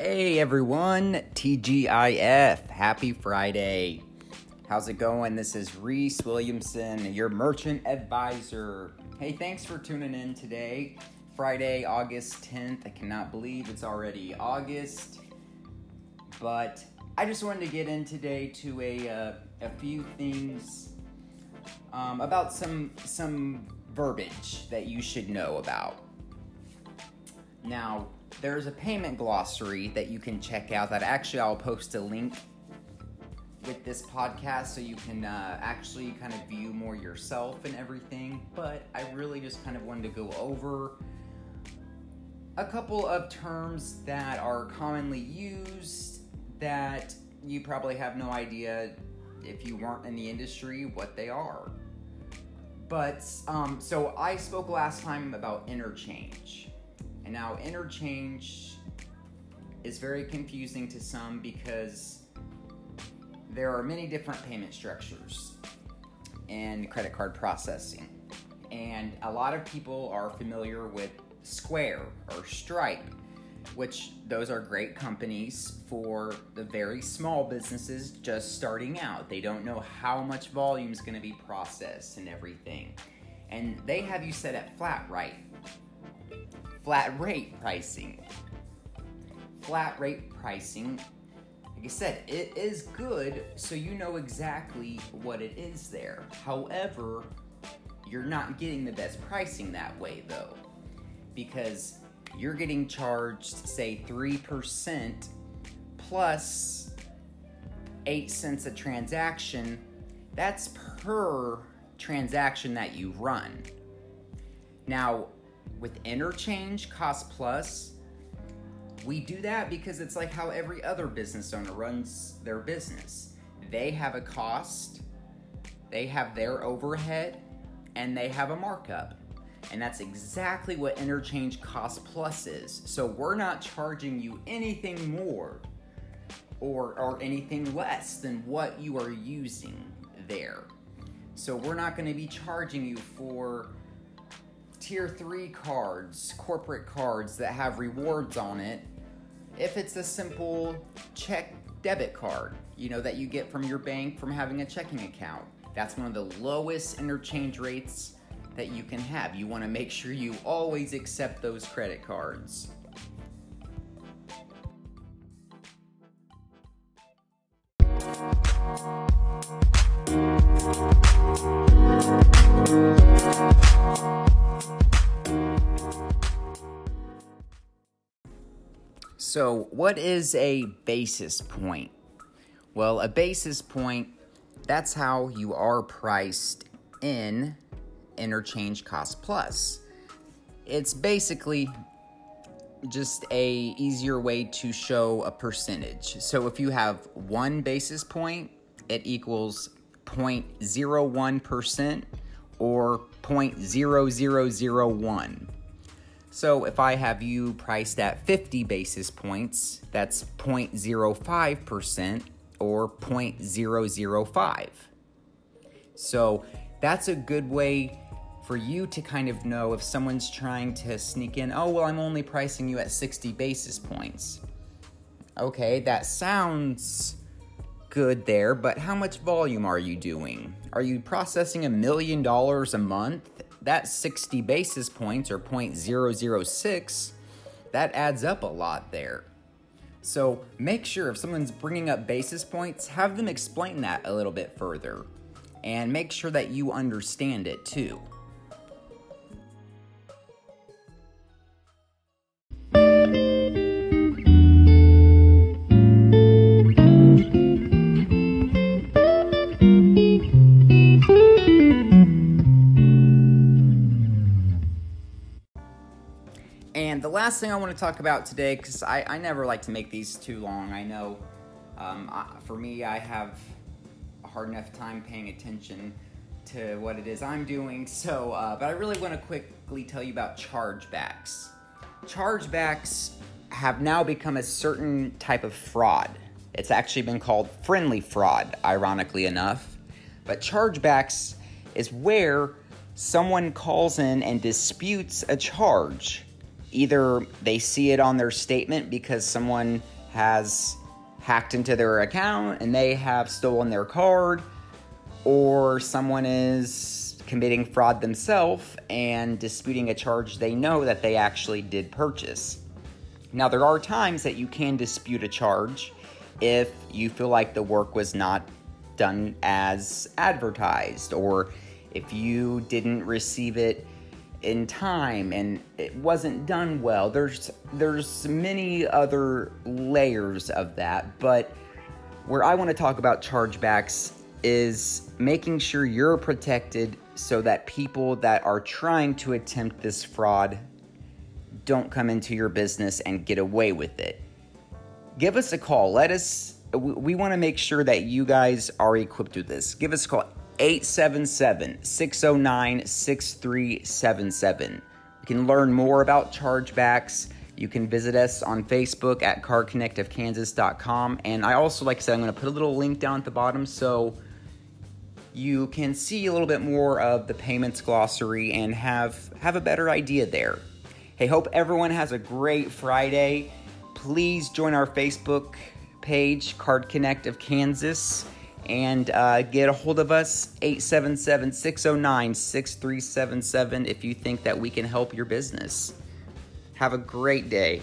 Hey everyone, TGIF. Happy Friday. How's it going? This is Reese Williamson, your merchant advisor. Hey, thanks for tuning in today. Friday, August 10th. I cannot believe it's already August. But I just wanted to get in today to a, uh, a few things um, about some some verbiage that you should know about. Now, there's a payment glossary that you can check out that actually I'll post a link with this podcast so you can uh, actually kind of view more yourself and everything. But I really just kind of wanted to go over a couple of terms that are commonly used that you probably have no idea if you weren't in the industry what they are. But um, so I spoke last time about interchange. And now, interchange is very confusing to some because there are many different payment structures and credit card processing. And a lot of people are familiar with Square or Stripe, which those are great companies for the very small businesses just starting out. They don't know how much volume is going to be processed and everything. And they have you set at flat rate flat rate pricing. Flat rate pricing, like I said, it is good so you know exactly what it is there. However, you're not getting the best pricing that way though, because you're getting charged, say, 3% plus 8 cents a transaction. That's per transaction that you run. Now, with interchange cost plus, we do that because it's like how every other business owner runs their business. They have a cost, they have their overhead, and they have a markup. And that's exactly what interchange cost plus is. So we're not charging you anything more or, or anything less than what you are using there. So we're not going to be charging you for tier 3 cards, corporate cards that have rewards on it, if it's a simple check debit card, you know, that you get from your bank from having a checking account. That's one of the lowest interchange rates that you can have. You want to make sure you always accept those credit cards. So, what is a basis point? Well, a basis point, that's how you are priced in interchange cost plus. It's basically just a easier way to show a percentage. So if you have 1 basis point, it equals 0.01% or 0.0001. So if I have you priced at 50 basis points, that's 0.05% or 0.005. So that's a good way for you to kind of know if someone's trying to sneak in, oh, well, I'm only pricing you at 60 basis points. Okay, that sounds good there, but how much volume are you doing? Are you processing a million dollars a month that 60 basis points or 0.006, that adds up a lot there. So make sure if someone's bringing up basis points, have them explain that a little bit further and make sure that you understand it too. Last thing I want to talk about today, because I, I never like to make these too long. I know um, I, for me, I have a hard enough time paying attention to what it is I'm doing. So, uh, but I really want to quickly tell you about chargebacks. Chargebacks have now become a certain type of fraud. It's actually been called friendly fraud, ironically enough. But chargebacks is where someone calls in and disputes a charge either they see it on their statement because someone has hacked into their account and they have stolen their card, or someone is committing fraud themselves and disputing a charge they know that they actually did purchase. Now, there are times that you can dispute a charge if you feel like the work was not done as advertised or if you didn't receive it in time and it wasn't done well there's there's many other layers of that but where I want to talk about chargebacks is making sure you're protected so that people that are trying to attempt this fraud don't come into your business and get away with it. Give us a call. Let us we want to make sure that you guys are equipped with this. Give us a call 877 609 6377. You can learn more about chargebacks. You can visit us on Facebook at cardconnectofkansas.com. And I also, like I said, I'm going to put a little link down at the bottom so you can see a little bit more of the payments glossary and have, have a better idea there. Hey, hope everyone has a great Friday. Please join our Facebook page, Card Connect of Kansas and uh, get a hold of us 877 609 6377 if you think that we can help your business. Have a great day.